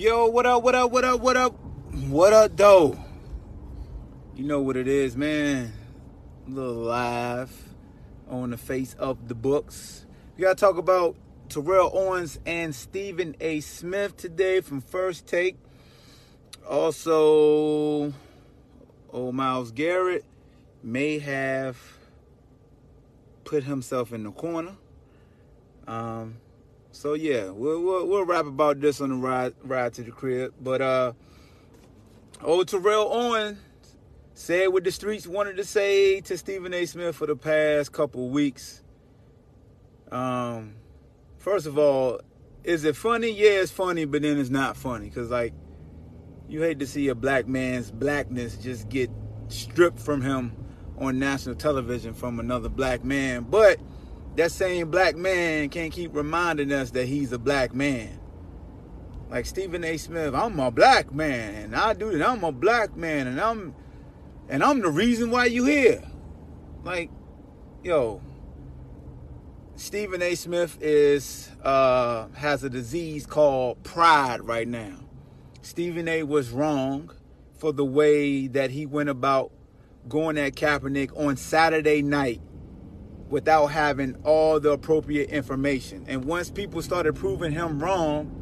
Yo, what up, what up, what up, what up? What up, though? You know what it is, man. A little live on the face of the books. We gotta talk about Terrell Owens and Stephen A. Smith today from First Take. Also, old Myles Garrett may have put himself in the corner. Um, so yeah, we'll, we'll, we'll rap about this on the ride ride to the crib. But uh, old Terrell Owens said what the streets wanted to say to Stephen A. Smith for the past couple weeks. Um, first of all, is it funny? Yeah, it's funny, but then it's not funny because like you hate to see a black man's blackness just get stripped from him on national television from another black man, but that same black man can't keep reminding us that he's a black man. Like Stephen A. Smith, I'm a black man, and I do that. I'm a black man, and I'm and I'm the reason why you here. Like, yo, Stephen A. Smith is uh, has a disease called pride right now. Stephen A. was wrong for the way that he went about going at Kaepernick on Saturday night without having all the appropriate information. And once people started proving him wrong,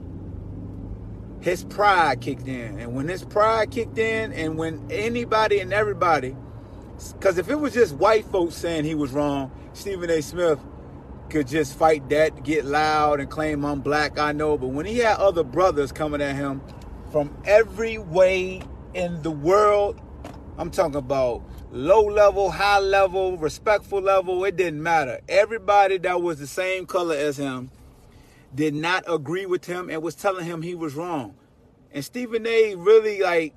his pride kicked in. And when his pride kicked in, and when anybody and everybody, because if it was just white folks saying he was wrong, Stephen A. Smith could just fight that, get loud, and claim I'm black, I know. But when he had other brothers coming at him from every way in the world, I'm talking about low level, high level, respectful level, it didn't matter. Everybody that was the same color as him did not agree with him and was telling him he was wrong. And Stephen A really like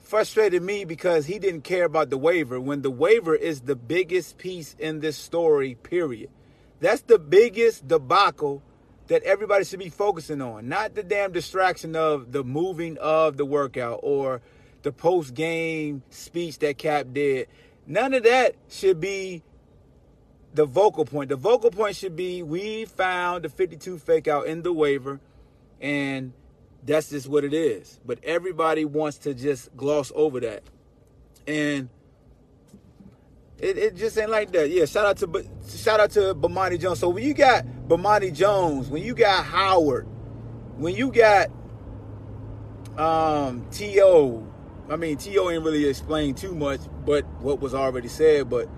frustrated me because he didn't care about the waiver when the waiver is the biggest piece in this story, period. That's the biggest debacle that everybody should be focusing on, not the damn distraction of the moving of the workout or the post game speech that Cap did. None of that should be the vocal point. The vocal point should be we found the 52 fake out in the waiver, and that's just what it is. But everybody wants to just gloss over that. And it, it just ain't like that. Yeah, shout out to shout out to Bomani Jones. So when you got Bomani Jones, when you got Howard, when you got um, T.O., I mean, T.O. ain't really explained too much, but what was already said. But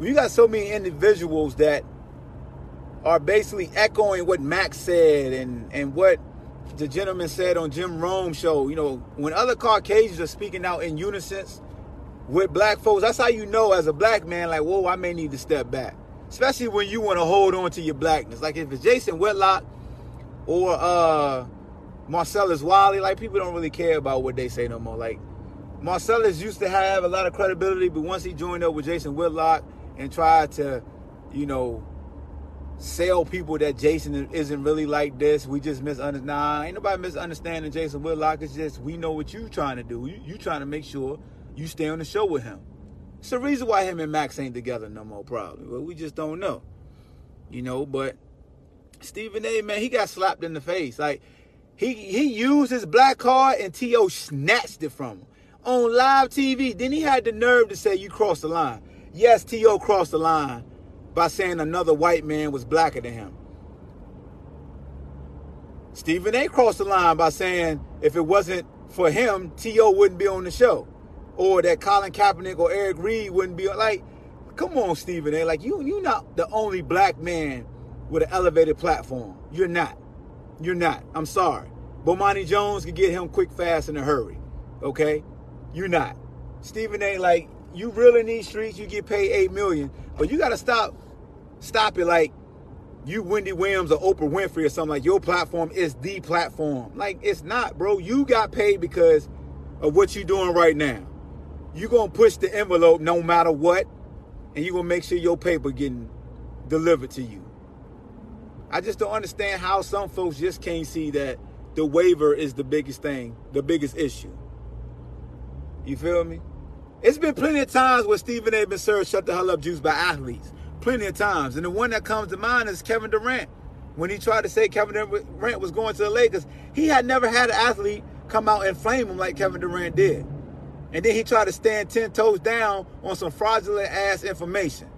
you got so many individuals that are basically echoing what Max said and, and what the gentleman said on Jim Rome show. You know, when other Caucasians are speaking out in unison with black folks, that's how you know as a black man, like, whoa, I may need to step back. Especially when you want to hold on to your blackness. Like if it's Jason Whitlock or uh Marcellus Wiley, like people don't really care about what they say no more. Like Marcellus used to have a lot of credibility, but once he joined up with Jason Whitlock and tried to, you know, sell people that Jason isn't really like this, we just misunderstand. Nah, ain't nobody misunderstanding Jason Whitlock. It's just we know what you're trying to do. You, you trying to make sure you stay on the show with him. It's the reason why him and Max ain't together no more, probably. But we just don't know. You know, but Stephen A, man, he got slapped in the face. Like, he he used his black card and T.O. snatched it from him on live TV. Then he had the nerve to say, You crossed the line. Yes, T.O. crossed the line by saying another white man was blacker than him. Stephen A. crossed the line by saying if it wasn't for him, T.O. wouldn't be on the show. Or that Colin Kaepernick or Eric Reid wouldn't be like, come on, Stephen A. Like you you're not the only black man with an elevated platform. You're not. You're not. I'm sorry. Bomani Jones could get him quick, fast, in a hurry. Okay? You're not. Stephen A. Like, you really need streets, you get paid eight million. But you gotta stop stop it like you Wendy Williams or Oprah Winfrey or something like your platform is the platform. Like it's not, bro. You got paid because of what you're doing right now. You're gonna push the envelope no matter what, and you're gonna make sure your paper getting delivered to you. I just don't understand how some folks just can't see that the waiver is the biggest thing, the biggest issue. You feel me? It's been plenty of times where Stephen A. been served shut the hell up juice by athletes plenty of times. And the one that comes to mind is Kevin Durant. When he tried to say Kevin Durant was going to the Lakers, he had never had an athlete come out and flame him like Kevin Durant did. And then he tried to stand 10 toes down on some fraudulent ass information.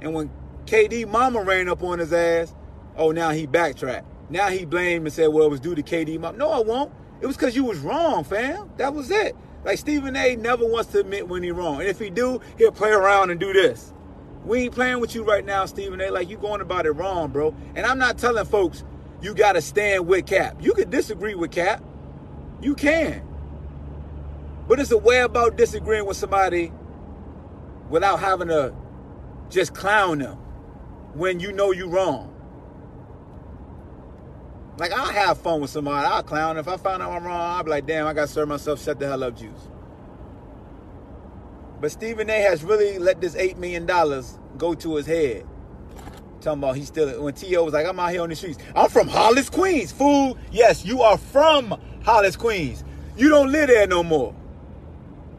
And when KD mama ran up on his ass, oh, now he backtracked. Now he blamed and said, well, it was due to KD mama. No, I won't. It was because you was wrong, fam. That was it. Like Stephen A never wants to admit when he's wrong. And if he do, he'll play around and do this. We ain't playing with you right now, Stephen A. Like you going about it wrong, bro. And I'm not telling folks you gotta stand with Cap. You could disagree with Cap. You can. But it's a way about disagreeing with somebody without having to just clown them when you know you're wrong. Like I'll have fun with somebody, I'll clown. If I find out I'm wrong, I'll be like, damn, I gotta serve myself, shut the hell up juice. But Stephen A has really let this $8 million go to his head. Talking about he's still, when T.O. was like, I'm out here on the streets. I'm from Hollis, Queens. Fool, yes, you are from Hollis, Queens. You don't live there no more.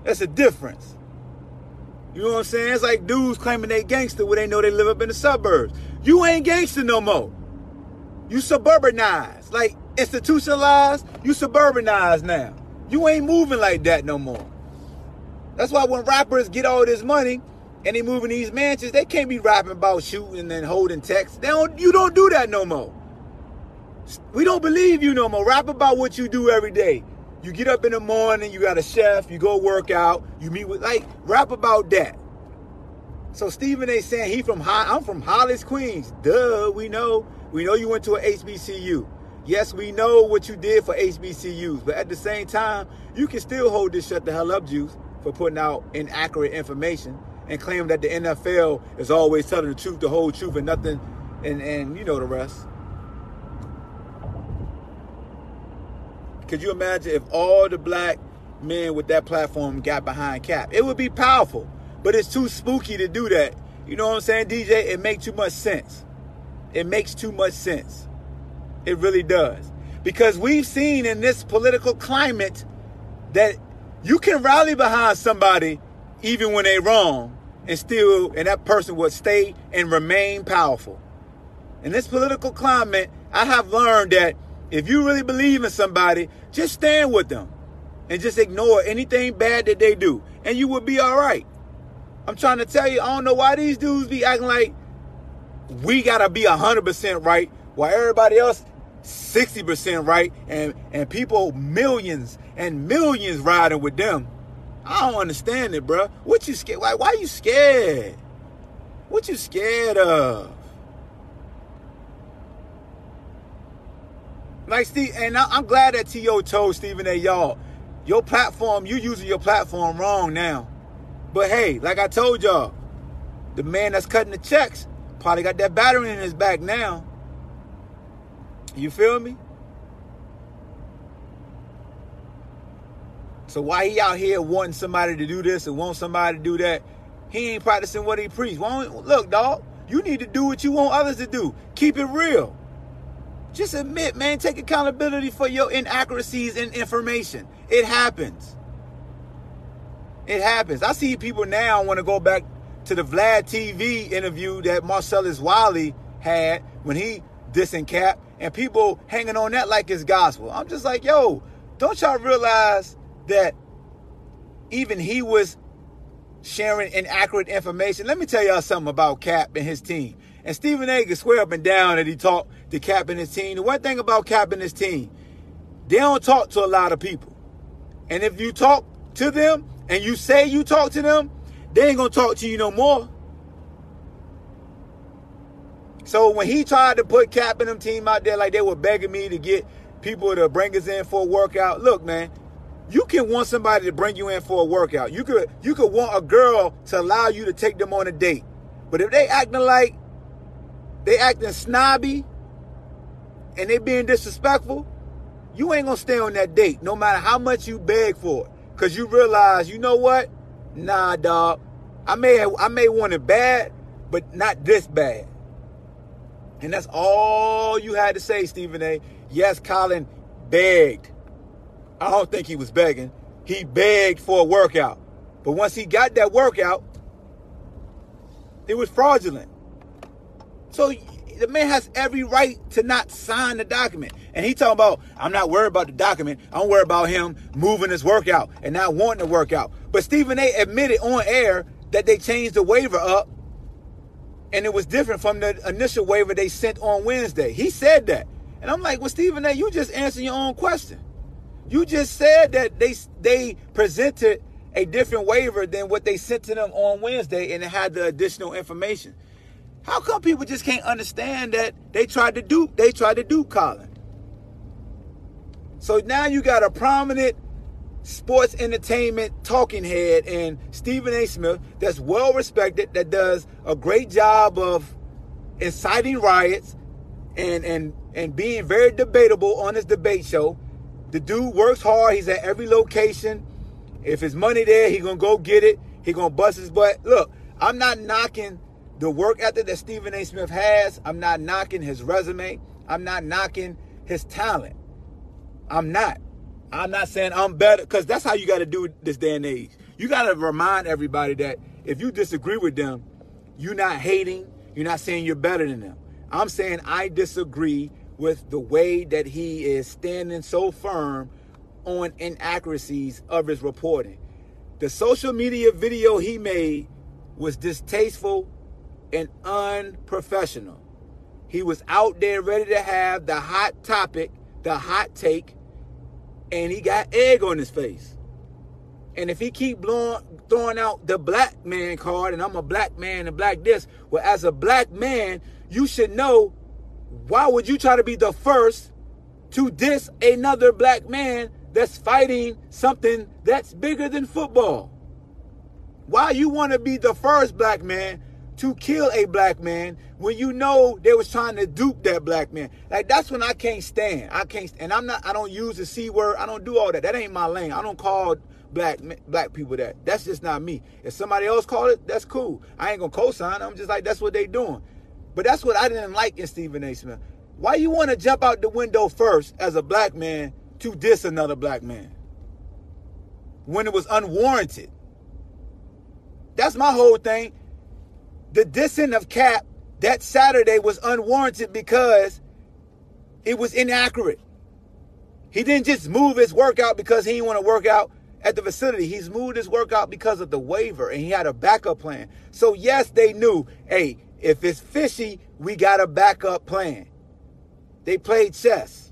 That's a difference. You know what I'm saying? It's like dudes claiming they gangster when they know they live up in the suburbs. You ain't gangster no more. You suburbanized. Like institutionalized, you suburbanized now. You ain't moving like that no more. That's why when rappers get all this money and they move in these mansions, they can't be rapping about shooting and holding texts. They don't, you don't do that no more. We don't believe you no more. Rap about what you do every day. You get up in the morning, you got a chef, you go work out, you meet with like rap about that. So Stephen A saying he from high, I'm from Hollis, Queens. Duh, we know. We know you went to an HBCU. Yes, we know what you did for HBCUs, but at the same time, you can still hold this shut the hell up juice for putting out inaccurate information and claiming that the NFL is always telling the truth, the whole truth, and nothing, and, and you know the rest. Could you imagine if all the black men with that platform got behind Cap? It would be powerful, but it's too spooky to do that. You know what I'm saying, DJ? It makes too much sense. It makes too much sense. It really does. Because we've seen in this political climate that you can rally behind somebody even when they're wrong and still, and that person would stay and remain powerful. In this political climate, I have learned that if you really believe in somebody, just stand with them and just ignore anything bad that they do, and you will be all right. I'm trying to tell you, I don't know why these dudes be acting like we gotta be 100% right while everybody else 60% right and, and people millions and millions riding with them. I don't understand it, bro. What you scared? Why, why you scared? What you scared of? Like Steve, and I, am glad that T.O. told Stephen A. Y'all, your platform, you using your platform wrong now. But hey, like I told y'all, the man that's cutting the checks probably got that battery in his back now. You feel me? So why he out here wanting somebody to do this and want somebody to do that? He ain't practicing what he preached. look, dog, you need to do what you want others to do. Keep it real. Just admit, man, take accountability for your inaccuracies in information. It happens. It happens. I see people now want to go back to the Vlad TV interview that Marcellus Wiley had when he dissing Cap and people hanging on that like it's gospel. I'm just like, yo, don't y'all realize that even he was sharing inaccurate information. Let me tell y'all something about Cap and his team. And Stephen A. can swear up and down that he talked to Cap and his team. The one thing about Cap and his team, they don't talk to a lot of people. And if you talk to them and you say you talk to them, they ain't gonna talk to you no more. So when he tried to put Cap and them team out there like they were begging me to get people to bring us in for a workout, look, man, you can want somebody to bring you in for a workout. You could you could want a girl to allow you to take them on a date. But if they acting like they acting snobby, and they being disrespectful, you ain't gonna stay on that date, no matter how much you beg for it. Cause you realize, you know what? Nah, dog. I may I may want it bad, but not this bad. And that's all you had to say, Stephen A. Yes, Colin begged. I don't think he was begging. He begged for a workout. But once he got that workout, it was fraudulent. So the man has every right to not sign the document. And he talking about, I'm not worried about the document. I'm worried about him moving his workout and not wanting to work out. But Stephen A admitted on air that they changed the waiver up and it was different from the initial waiver they sent on Wednesday. He said that. And I'm like, well, Stephen A, you just answered your own question. You just said that they they presented a different waiver than what they sent to them on Wednesday and it had the additional information. How come people just can't understand that they tried to do they tried to do Colin? So now you got a prominent sports entertainment talking head and Stephen A. Smith that's well respected, that does a great job of inciting riots and and and being very debatable on his debate show. The dude works hard. He's at every location. If his money there, he gonna go get it. He gonna bust his butt. Look, I'm not knocking the work ethic that Stephen A. Smith has. I'm not knocking his resume. I'm not knocking his talent. I'm not. I'm not saying I'm better because that's how you got to do this day and age. You got to remind everybody that if you disagree with them, you're not hating. You're not saying you're better than them. I'm saying I disagree with the way that he is standing so firm on inaccuracies of his reporting. The social media video he made was distasteful and unprofessional. He was out there ready to have the hot topic, the hot take, and he got egg on his face. And if he keep blowing, throwing out the black man card, and I'm a black man and black this, well, as a black man, you should know why would you try to be the first to diss another black man that's fighting something that's bigger than football? Why you want to be the first black man to kill a black man when you know they was trying to dupe that black man. Like that's when I can't stand. I can't and I'm not I don't use the C word. I don't do all that. That ain't my lane. I don't call black black people that. That's just not me. If somebody else called it, that's cool. I ain't gonna co-sign. I'm just like that's what they doing. But that's what I didn't like in Stephen A. Smith. Why you want to jump out the window first as a black man to diss another black man when it was unwarranted? That's my whole thing the dissing of Cap that Saturday was unwarranted because it was inaccurate. He didn't just move his workout because he didn't want to work out at the facility. He's moved his workout because of the waiver and he had a backup plan. So, yes, they knew hey, if it's fishy, we got a backup plan. They played chess.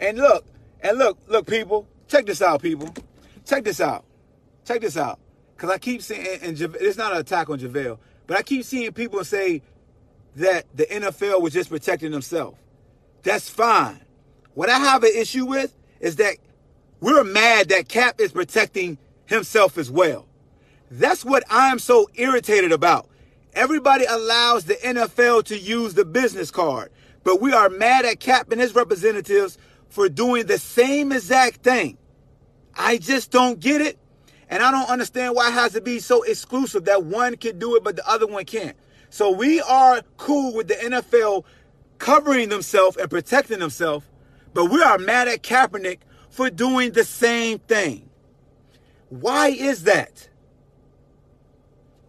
And look, and look, look, people, check this out, people. Check this out. Check this out. Because I keep seeing, and it's not an attack on JaVale, but I keep seeing people say that the NFL was just protecting themselves. That's fine. What I have an issue with is that we're mad that Cap is protecting himself as well. That's what I'm so irritated about. Everybody allows the NFL to use the business card, but we are mad at Cap and his representatives for doing the same exact thing. I just don't get it. And I don't understand why it has to be so exclusive that one can do it, but the other one can't. So we are cool with the NFL covering themselves and protecting themselves, but we are mad at Kaepernick for doing the same thing. Why is that?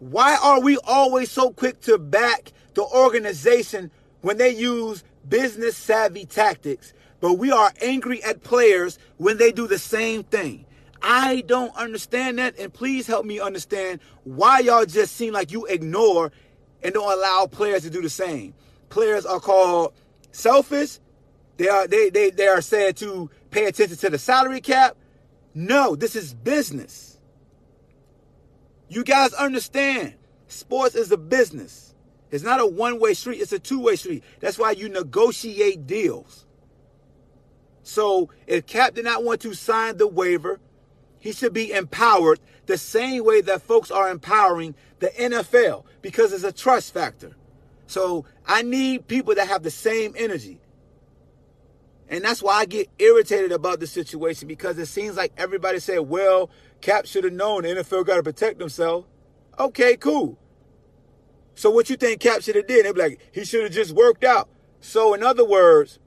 Why are we always so quick to back the organization when they use business savvy tactics, but we are angry at players when they do the same thing? I don't understand that, and please help me understand why y'all just seem like you ignore and don't allow players to do the same. Players are called selfish. They are they they, they are said to pay attention to the salary cap. No, this is business. You guys understand. Sports is a business. It's not a one-way street, it's a two-way street. That's why you negotiate deals. So if Cap did not want to sign the waiver, He should be empowered the same way that folks are empowering the NFL because it's a trust factor. So I need people that have the same energy. And that's why I get irritated about the situation because it seems like everybody said, well, Cap should have known the NFL got to protect themselves. Okay, cool. So what you think Cap should have did? They'd be like, he should have just worked out. So in other words,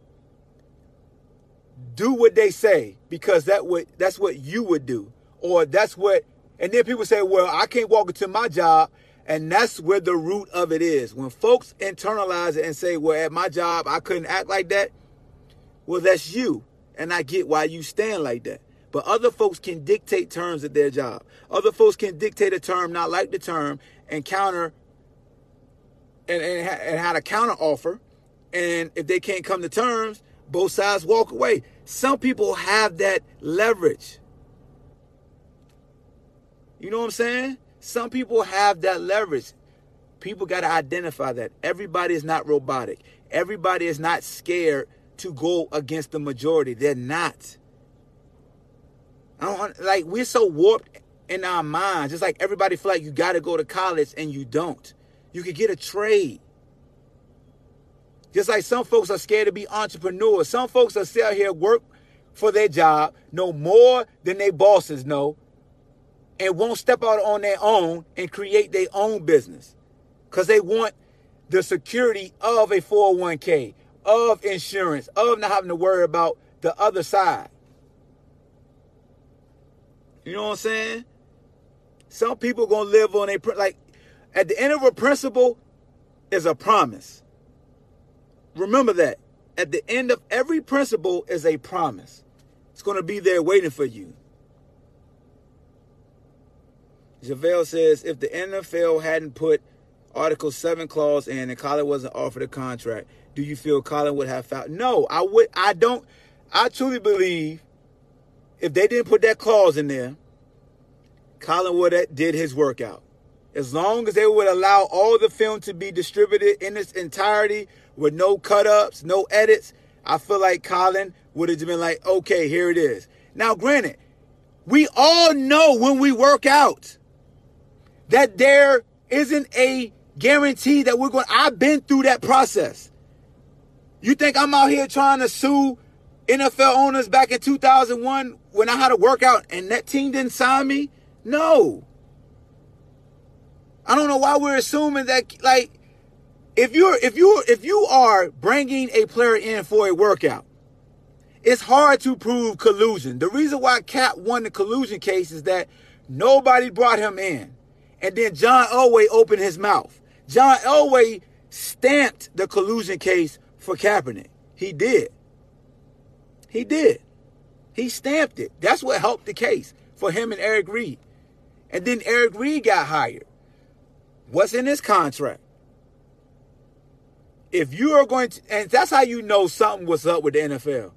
do what they say because that would that's what you would do. Or that's what and then people say, well, I can't walk into my job. And that's where the root of it is. When folks internalize it and say, well, at my job, I couldn't act like that, well, that's you. And I get why you stand like that. But other folks can dictate terms at their job. Other folks can dictate a term, not like the term, and counter and, and, and had a counter offer. And if they can't come to terms, both sides walk away. Some people have that leverage. You know what I'm saying? Some people have that leverage. People got to identify that. Everybody is not robotic. Everybody is not scared to go against the majority. They're not. I don't like we're so warped in our minds. Just like everybody feel like you got to go to college and you don't. You could get a trade. Just like some folks are scared to be entrepreneurs. Some folks are still here work for their job, know more than their bosses know, and won't step out on their own and create their own business. Because they want the security of a 401k, of insurance, of not having to worry about the other side. You know what I'm saying? Some people gonna live on a like at the end of a principle is a promise. Remember that. At the end of every principle is a promise. It's gonna be there waiting for you. JaVale says if the NFL hadn't put Article 7 clause in and Colin wasn't offered a contract, do you feel Colin would have found? No, I would I don't I truly believe if they didn't put that clause in there, Colin would have did his workout. As long as they would allow all the film to be distributed in its entirety with no cut ups, no edits, I feel like Colin would have been like, okay, here it is. Now, granted, we all know when we work out that there isn't a guarantee that we're going I've been through that process. You think I'm out here trying to sue NFL owners back in 2001 when I had a workout and that team didn't sign me? No. I don't know why we're assuming that like if you're if you if you are bringing a player in for a workout, it's hard to prove collusion. The reason why Cap won the collusion case is that nobody brought him in. And then John Elway opened his mouth. John Elway stamped the collusion case for Kaepernick. He did. He did. He stamped it. That's what helped the case for him and Eric Reid. And then Eric Reid got hired. What's in his contract? If you are going to, and that's how you know something was up with the NFL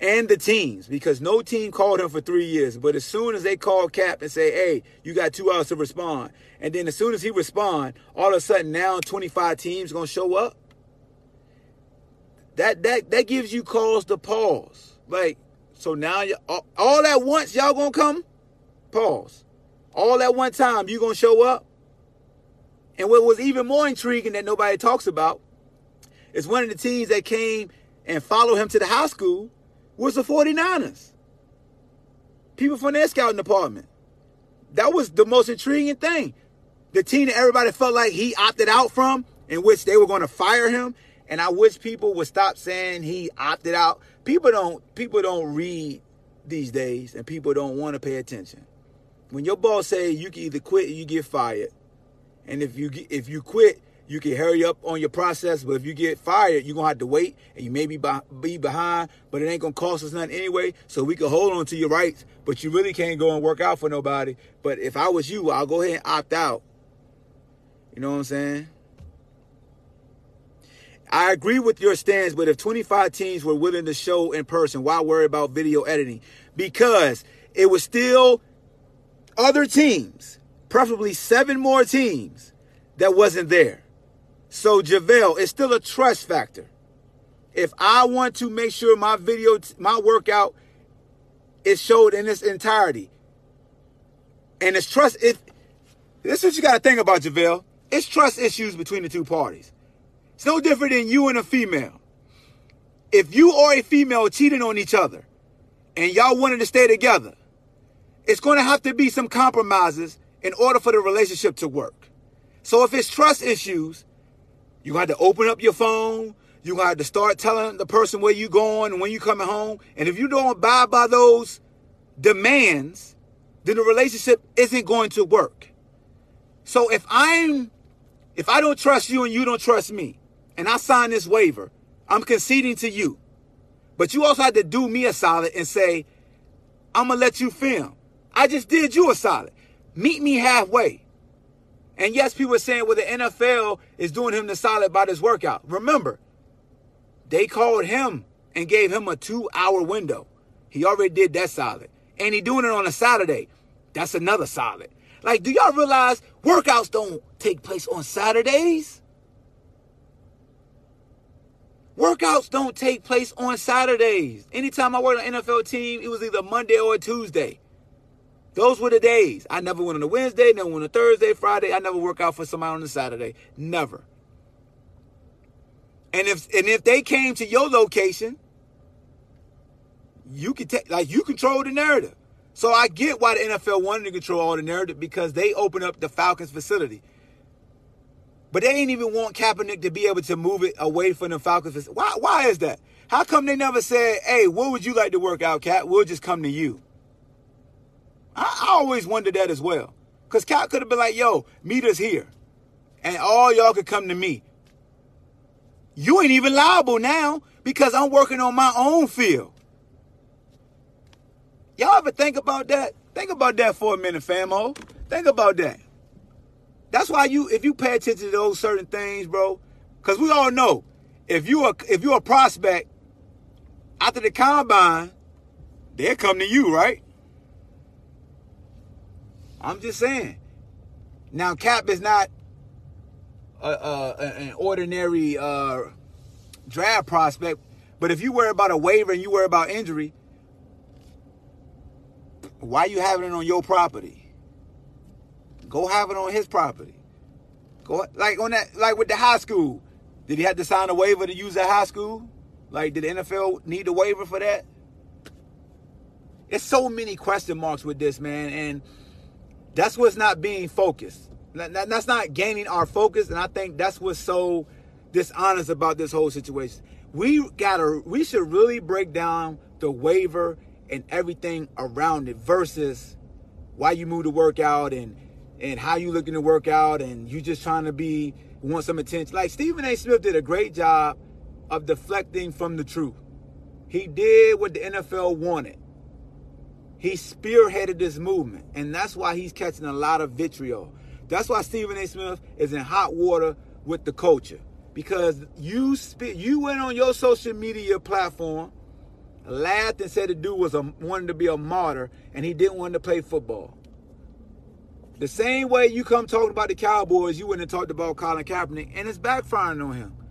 and the teams, because no team called him for three years. But as soon as they call Cap and say, "Hey, you got two hours to respond," and then as soon as he respond, all of a sudden now 25 teams gonna show up. That that that gives you cause to pause. Like, so now all, all at once y'all gonna come? Pause. All at one time you gonna show up? And what was even more intriguing that nobody talks about is one of the teams that came and followed him to the high school was the 49ers. People from their scouting department. That was the most intriguing thing. The team that everybody felt like he opted out from, in which they were going to fire him. And I wish people would stop saying he opted out. People don't people don't read these days and people don't want to pay attention. When your boss say you can either quit or you get fired, and if you if you quit, you can hurry up on your process. But if you get fired, you're gonna have to wait, and you may be be behind, but it ain't gonna cost us nothing anyway. So we can hold on to your rights, but you really can't go and work out for nobody. But if I was you, I'll go ahead and opt out. You know what I'm saying? I agree with your stance, but if 25 teams were willing to show in person, why worry about video editing? Because it was still other teams preferably seven more teams that wasn't there. So JaVale, it's still a trust factor. If I want to make sure my video, my workout is showed in its entirety. And it's trust. It, this is what you got to think about, JaVale. It's trust issues between the two parties. It's no different than you and a female. If you or a female cheating on each other and y'all wanted to stay together, it's going to have to be some compromises in order for the relationship to work. So if it's trust issues, you got to open up your phone. You got to start telling the person where you going and when you coming home. And if you don't abide by those demands, then the relationship isn't going to work. So if I'm, if I don't trust you and you don't trust me, and I sign this waiver, I'm conceding to you. But you also had to do me a solid and say, I'm gonna let you film. I just did you a solid. Meet me halfway. And yes, people are saying, well, the NFL is doing him the solid by this workout. Remember, they called him and gave him a two hour window. He already did that solid. And he doing it on a Saturday. That's another solid. Like, do y'all realize workouts don't take place on Saturdays? Workouts don't take place on Saturdays. Anytime I worked on an NFL team, it was either Monday or Tuesday. Those were the days. I never went on a Wednesday, never went on a Thursday, Friday. I never work out for somebody on a Saturday. Never. And if and if they came to your location, you could take like you control the narrative. So I get why the NFL wanted to control all the narrative because they opened up the Falcons facility. But they ain't even want Kaepernick to be able to move it away from the Falcons. Why why is that? How come they never said, hey, what would you like to work out, Cap? We'll just come to you. I, always wondered that as well. Because Cal could have been like, yo, meet us here. And all y'all could come to me. You ain't even liable now because I'm working on my own field. Y'all ever think about that? Think about that for a minute, famo. Think about that. That's why you, if you pay attention to those certain things, bro, because we all know if you are if you're a prospect after the combine, they'll come to you, right? I'm just saying. Now, Cap is not a, a, an ordinary uh, draft prospect, but if you worry about a waiver and you worry about injury, why you having it on your property? Go have it on his property. Go like on that like with the high school. Did he have to sign a waiver to use that high school? Like did the NFL need a waiver for that? It's so many question marks with this, man, and that's what's not being focused. That's not gaining our focus, and I think that's what's so dishonest about this whole situation. We gotta, we should really break down the waiver and everything around it versus why you move to work out and and how you looking to work out and you just trying to be want some attention. Like Stephen A. Smith did a great job of deflecting from the truth. He did what the NFL wanted. He spearheaded this movement, and that's why he's catching a lot of vitriol. That's why Stephen A. Smith is in hot water with the culture because you spe- you went on your social media platform, laughed and said the dude was a wanted to be a martyr and he didn't want to play football. The same way you come talking about the Cowboys, you went and talked about Colin Kaepernick, and it's backfiring on him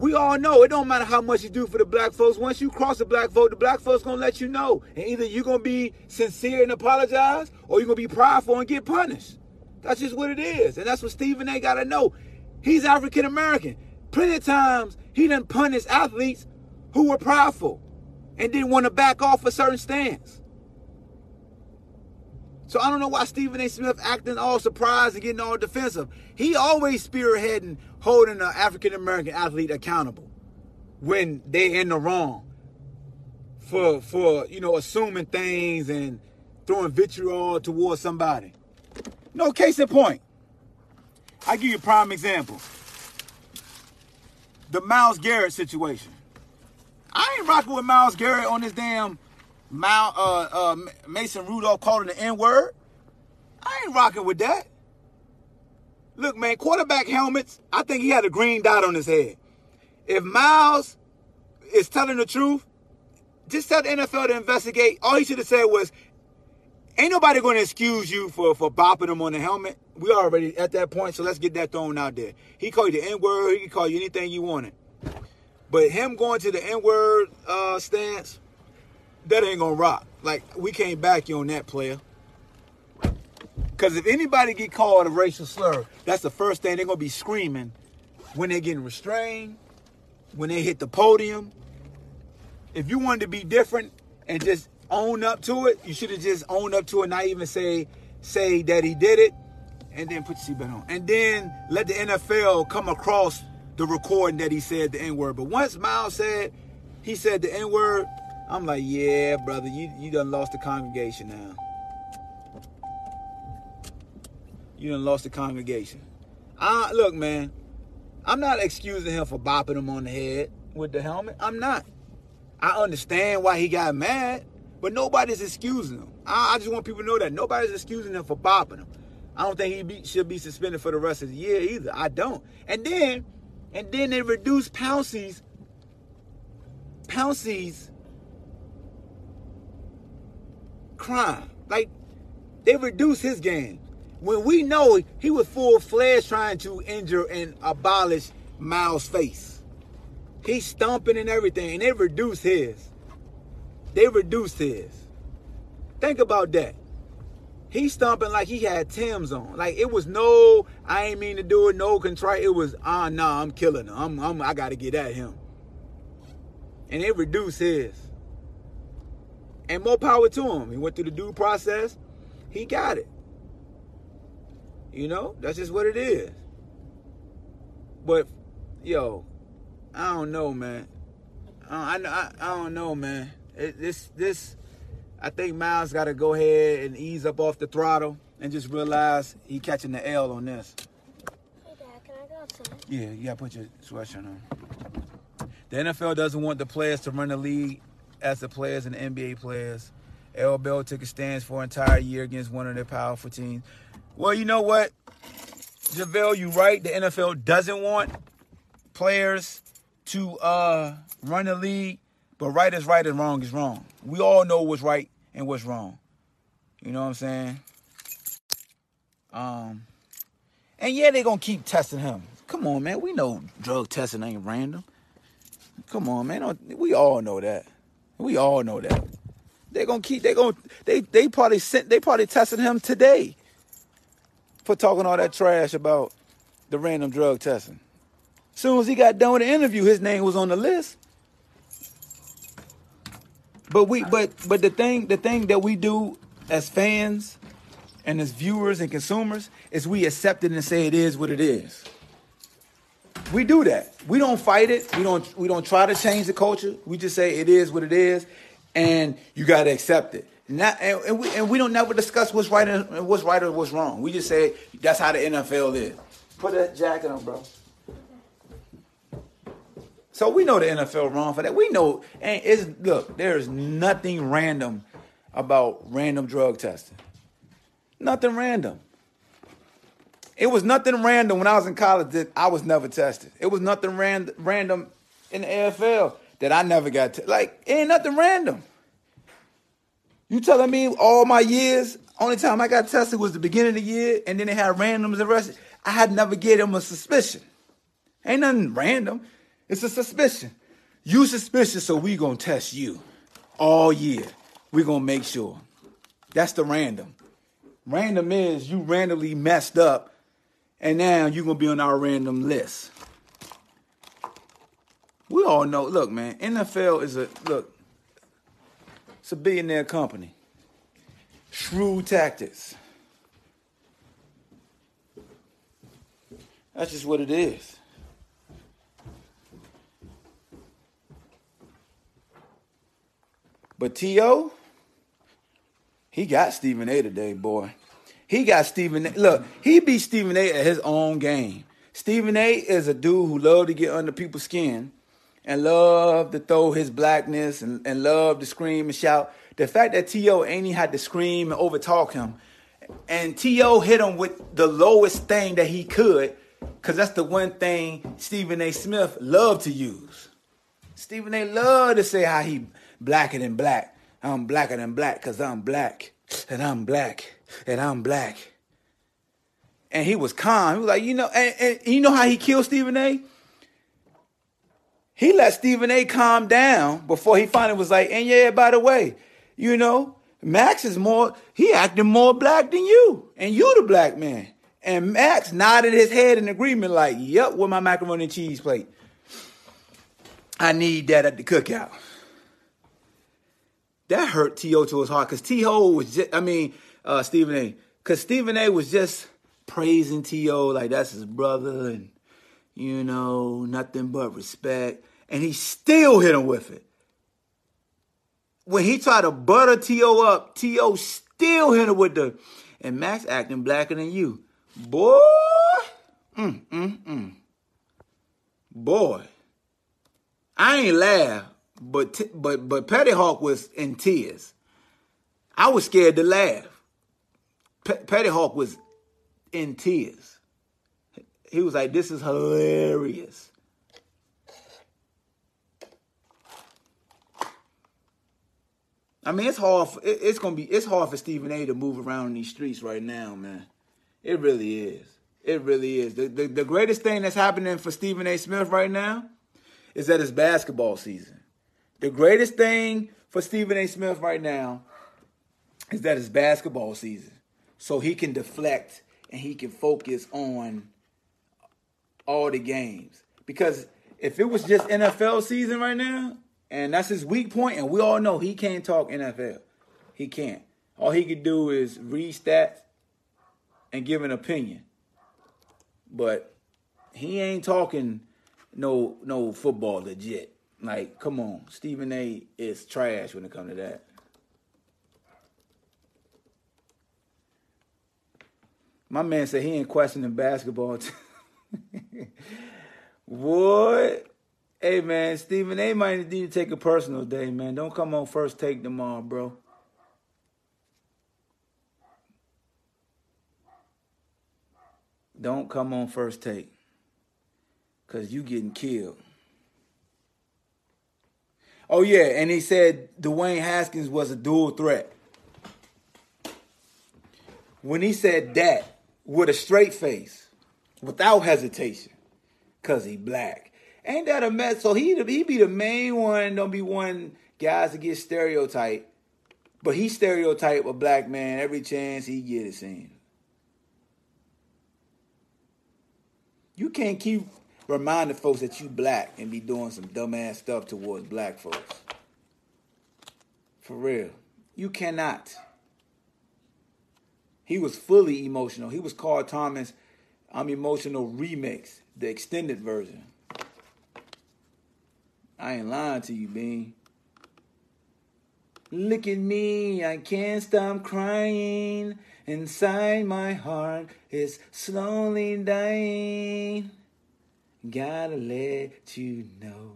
we all know it don't matter how much you do for the black folks. Once you cross the black vote, the black folks gonna let you know. And either you're gonna be sincere and apologize, or you're gonna be prideful and get punished. That's just what it is. And that's what Stephen A gotta know. He's African American. Plenty of times he done punish athletes who were prideful and didn't want to back off a certain stance. So I don't know why Stephen A. Smith acting all surprised and getting all defensive. He always spearheading holding an African American athlete accountable when they're in the wrong for for you know assuming things and throwing vitriol towards somebody. No case in point. I give you a prime example. The Myles Garrett situation. I ain't rocking with Myles Garrett on this damn Mount uh, uh, Mason Rudolph calling the N word. I ain't rocking with that. Look, man, quarterback helmets. I think he had a green dot on his head. If Myles is telling the truth, just tell the NFL to investigate. All he should have said was, "Ain't nobody going to excuse you for for bopping him on the helmet. We already at that point, so let's get that thrown out there. He called you the N word. He can call you anything you wanted. But him going to the N word uh, stance, that ain't gonna rock. Like we can't back you on that, player. Because if anybody get called a racial slur, that's the first thing they're gonna be screaming when they're getting restrained, when they hit the podium. If you wanted to be different and just own up to it, you should have just owned up to it, not even say say that he did it, and then put your seatbelt on, and then let the NFL come across the recording that he said the N word. But once Myles said he said the N word, I'm like, yeah, brother, you you done lost the congregation now. You done lost the congregation. I, look, man, I'm not excusing him for bopping him on the head with the helmet. I'm not. I understand why he got mad, but nobody's excusing him. I, I just want people to know that nobody's excusing him for bopping him. I don't think he be, should be suspended for the rest of the year either. I don't. And then, and then they reduce Pouncey's Pouncey's crime. Like they reduce his game when we know he was full fledged trying to injure and abolish Myles' face. He's stomping and everything, and they reduced his. They reduced his. Think about that. He's stomping like he had Tim's on. Like it was no, I ain't mean to do it, no contrite. It was, ah, uh, nah, I'm killing him. I'm, I'm, I gotta get at him. And they reduced his. And more power to him. He went through the due process. He got it. You know, that's just what it is. But, yo, I don't know, man. I I, I don't know, man. It, this this, I think Myles got to go ahead and ease up off the throttle and just realize he catching the L on this. Hey, Dad, can I go outside? Yeah, you got to put your sweatshirt on. The NFL doesn't want the players to run the league as the players and the NBA players. L. Bell took a stance for an entire year against one of their powerful teams. Well, you know what, JaVale, you're right. The NFL doesn't want players to uh, run the league, but right is right and wrong is wrong. We all know what's right and what's wrong. You know what I'm saying? Um, and yeah, they're gonna keep testing him. Come on, man. We know drug testing ain't random. Come on, man. We all know that. We all know that. They're gonna keep. They're gonna. They they probably sent. They probably tested him today for talking all that trash about the random drug testing. Soon as he got done with the interview, his name was on the list. But we but but the thing the thing that we do as fans and as viewers and consumers is we accept it and say it is what it is. We do that. We don't fight it. We don't we don't try to change the culture. We just say it is what it is and you got to accept it. Not, and, and, we, and we don't never discuss what's right and what's right or what's wrong. We just say that's how the NFL is. Put that jacket on, bro. So we know the NFL wrong for that. We know, and it's look, there is nothing random about random drug testing. Nothing random. It was nothing random when I was in college that I was never tested. It was nothing ran- random in the AFL that I never got to. Like, ain't nothing random. You telling me all my years, only time I got tested was the beginning of the year, and then they had randoms the rest. I had never gave them a suspicion. Ain't nothing random. It's a suspicion. You suspicious, so we gonna test you all year. We gonna make sure. That's the random. Random is you randomly messed up, and now you're gonna be on our random list. We all know. Look, man, NFL is a look. It's a billionaire company. Shrewd tactics. That's just what it is. But T.O., he got Stephen A today, boy. He got Stephen A. Look, he beat Stephen A at his own game. Stephen A is a dude who love to get under people's skin and love to throw his blackness and, and love to scream and shout. The fact that T.O. ain't had to scream and overtalk him, and T.O. hit him with the lowest thing that he could, because that's the one thing Stephen A. Smith loved to use. Stephen A. loved to say how he blacker than black. I'm blacker than black because I'm black, and I'm black, and I'm black. And he was calm. He was like, you know, and, and you know how he killed Stephen A? He let Stephen A calm down before he finally was like, and yeah, by the way, You know, Max is more, he acting more black than you. And you the black man. And Max nodded his head in agreement, like, yep, with my macaroni and cheese plate. I need that at the cookout. That hurt T.O. to his heart because T.O. was just, I mean, uh, Stephen A. Because Stephen A. was just praising T.O. like that's his brother and, you know, nothing but respect. And he still hit him with it. When he tried to butter T.O. up, T.O. still hit him with the, and Max acting blacker than you. Boy, mm, mm, mm. Boy, I ain't laugh, but t- but but Petty Hawk was in tears. I was scared to laugh. P- Petty Hawk was in tears. He was like, "This is hilarious." I mean, it's hard. For, it, it's gonna be. It's hard for Stephen A. to move around in these streets right now, man. It really is. It really is. The, the, the greatest thing that's happening for Stephen A. Smith right now is that it's basketball season. The greatest thing for Stephen A. Smith right now is that it's basketball season. So he can deflect and he can focus on all the games. Because if it was just NFL season right now, and that's his weak point, and we all know he can't talk NFL. He can't. All he could do is read stats and give an opinion. But he ain't talking no no football legit. Like, come on, Stephen A. is trash when it comes to that. My man said he ain't questioning basketball. what? Hey man, Stephen A. might need to take a personal day, man. Don't come on first take tomorrow, bro. Don't come on first take. Cause you getting killed. Oh yeah, and he said Dwayne Haskins was a dual threat. When he said that with a straight face, without hesitation, cause he black. Ain't that a mess? So he he be the main one. Don't be one guys to get stereotyped, but he stereotype a black man every chance he get it seems. You can't keep reminding folks that you black and be doing some dumbass stuff towards black folks. For real. You cannot. He was fully emotional. He was Carl Thomas I'm Emotional Remix, the extended version. I ain't lying to you, Bean. Look at me, I can't stop crying. Inside my heart is slowly dying. Gotta let you know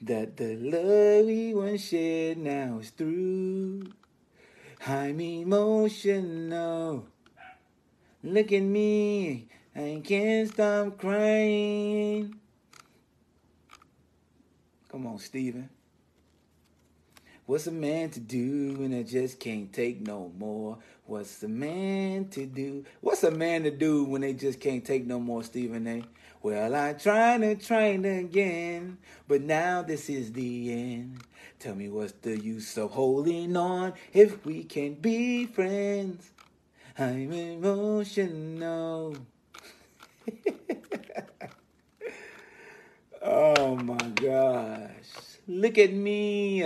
that the love we once shared now is through. I'm emotional. Look at me, I can't stop crying. Come on, Stephen. What's a man to do when I just can't take no more? What's a man to do? What's a man to do when they just can't take no more, Stephen A? Well, I tried and tried again, but now this is the end. Tell me what's the use of holding on if we can't be friends? I'm emotional. oh my gosh. Look at me.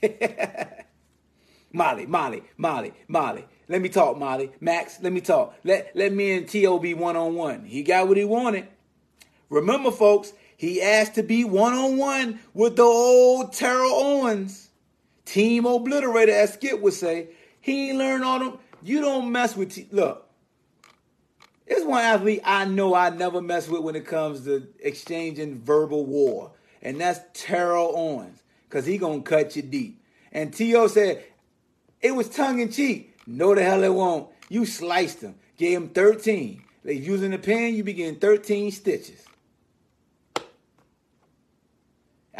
Molly, Molly, Molly, Molly. Let me talk, Molly. Max, let me talk. Let let me and T.O. be one on one. He got what he wanted. Remember, folks, he asked to be one on one with the old Terrell Owens. Team obliterator, as Skip would say. He ain't learned all them. You don't mess with T. Look, there's one athlete I know I never mess with when it comes to exchanging verbal war, and that's Terrell Owens, because he gonna cut you deep. And T.O. said, it was tongue in cheek. No, the hell it won't. You sliced him. Gave him 13. They using the pen, you begin 13 stitches.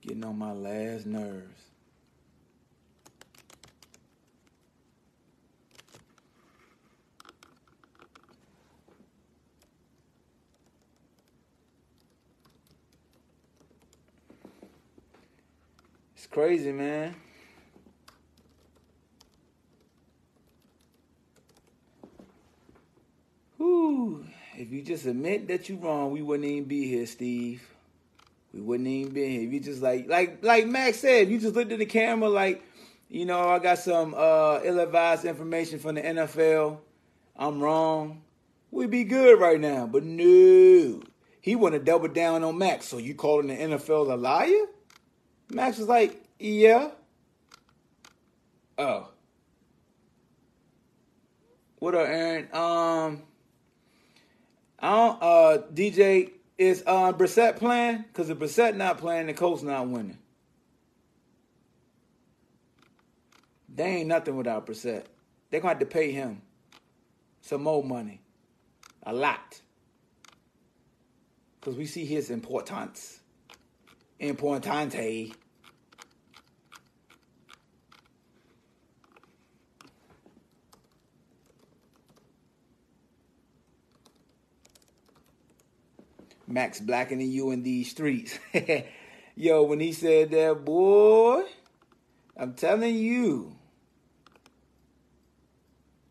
Getting on my last nerves. It's crazy, man. If you just admit that you're wrong, we wouldn't even be here, Steve. We wouldn't even be here. You just like like like Max said, you just looked at the camera like, you know, I got some uh ill-advised information from the NFL. I'm wrong. We'd be good right now. But no. He wanna double down on Max. So you calling the NFL a liar? Max was like, Yeah. Oh. What up, Aaron? Um I don't, uh, DJ, is uh, Brissett playing? Because if Brissett not playing, the Colts not winning. They ain't nothing without Brissett. They're to have to pay him some more money. A lot. Because we see his importance. Importante. Max blackening you in these streets. Yo, when he said that, boy, I'm telling you.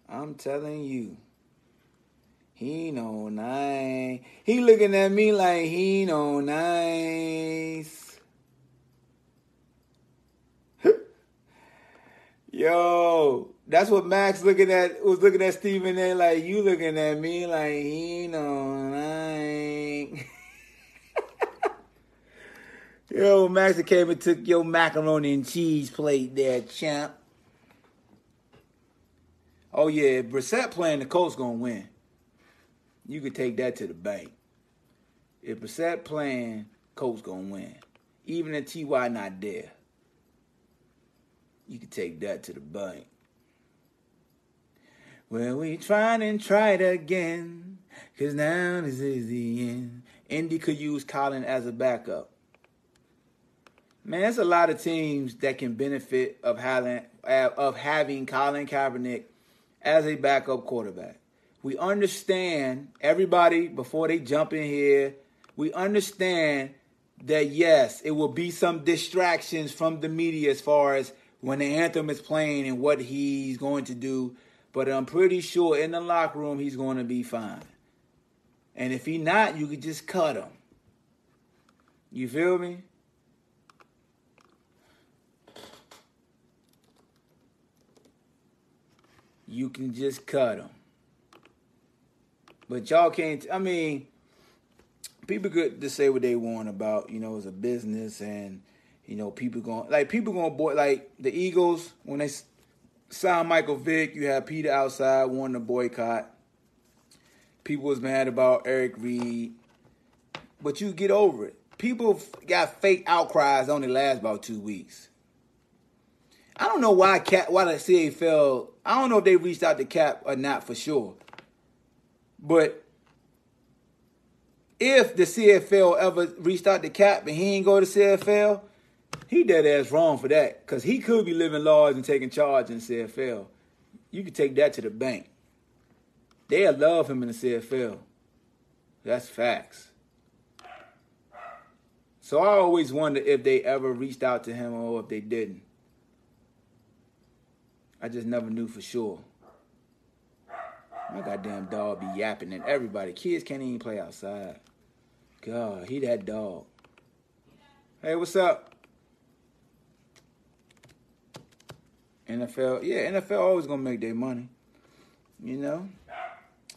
I'm telling you. He know nice. He looking at me like he know nice. Yo, that's what Max looking at was looking at Stephen there like you looking at me like he know nice. Yo, Max came and took your macaroni and cheese plate there, champ. Oh yeah, Brissett playing the Colts gonna win. You could take that to the bank. If Brissett playing, Colts gonna win. Even if Ty not there, you could take that to the bank. Well, we tried and tried again, cause now this is the end. Indy could use Colin as a backup. Man, there's a lot of teams that can benefit of having of having Colin Kaepernick as a backup quarterback. We understand everybody before they jump in here. We understand that yes, it will be some distractions from the media as far as when the anthem is playing and what he's going to do. But I'm pretty sure in the locker room he's going to be fine. And if he not, you could just cut him. You feel me? you can just cut him. But y'all can't. I mean, people could just say what they want about you know it's a business and you know people going like people going boy like the Eagles when they signed Michael Vick. You had PETA outside wanting to boycott. People was mad about Eric Reid. but you get over it. People got fake outcries only last about two weeks. I don't know why Cap, why the CFL. I don't know if they reached out to Cap or not for sure. But if the CFL ever reached out to Cap and he ain't go to CFL, he dead ass wrong for that. Cause he could be living large and taking charge in CFL. You could take that to the bank. They'll love him in the CFL. That's facts. So I always wonder if they ever reached out to him or if they didn't. I just never knew for sure. My goddamn dog be yapping and everybody. Kids can't even play outside. God, he that dog. Hey, what's up? NFL, yeah, NFL always gonna make their money. You know?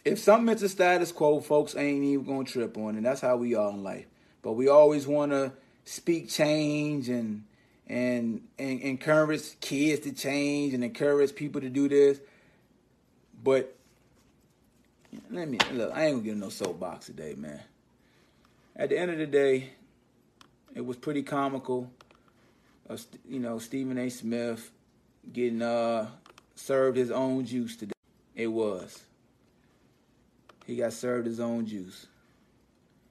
If something is a status quo, folks ain't even gonna trip on it. That's how we are in life. But we always wanna speak change and and, and encourage kids to change and encourage people to do this. But let me look. I ain't gonna get no soapbox today, man. At the end of the day, it was pretty comical. Uh, of you know Stephen A. Smith getting uh served his own juice today. It was. He got served his own juice.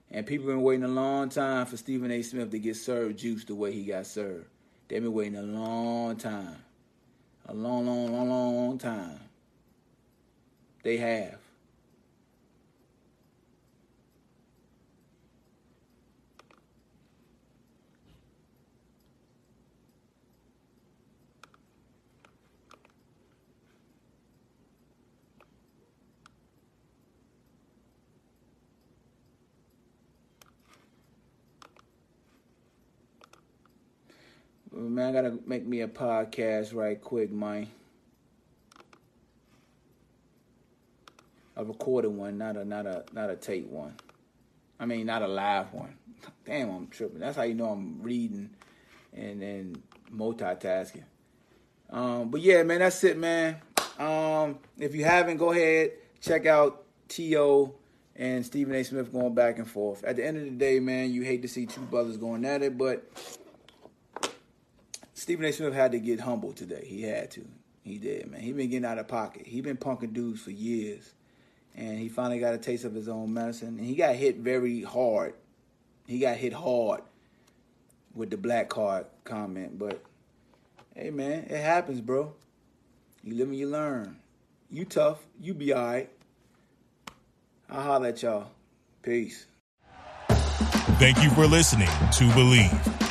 And people been waiting a long time for Stephen A. Smith to get served juice the way he got served. They've been waiting a long time. A long, long, long, long time. They have. Man, I gotta make me a podcast right quick, man. A recorded one, not a not a not a tape one. I mean, not a live one. Damn, I'm tripping. That's how you know I'm reading and and multitasking. Um, but yeah, man, that's it, man. Um, if you haven't, go ahead check out T.O. and Stephen A. Smith going back and forth. At the end of the day, man, you hate to see two brothers going at it, but Stephen A. Smith had to get humble today. He had to. He did, man. He been getting out of pocket. He been punking dudes for years, and he finally got a taste of his own medicine. And he got hit very hard. He got hit hard with the black card comment. But hey, man, it happens, bro. You live and you learn. You tough. You be alright. I'll holler at y'all. Peace. Thank you for listening to Bleav.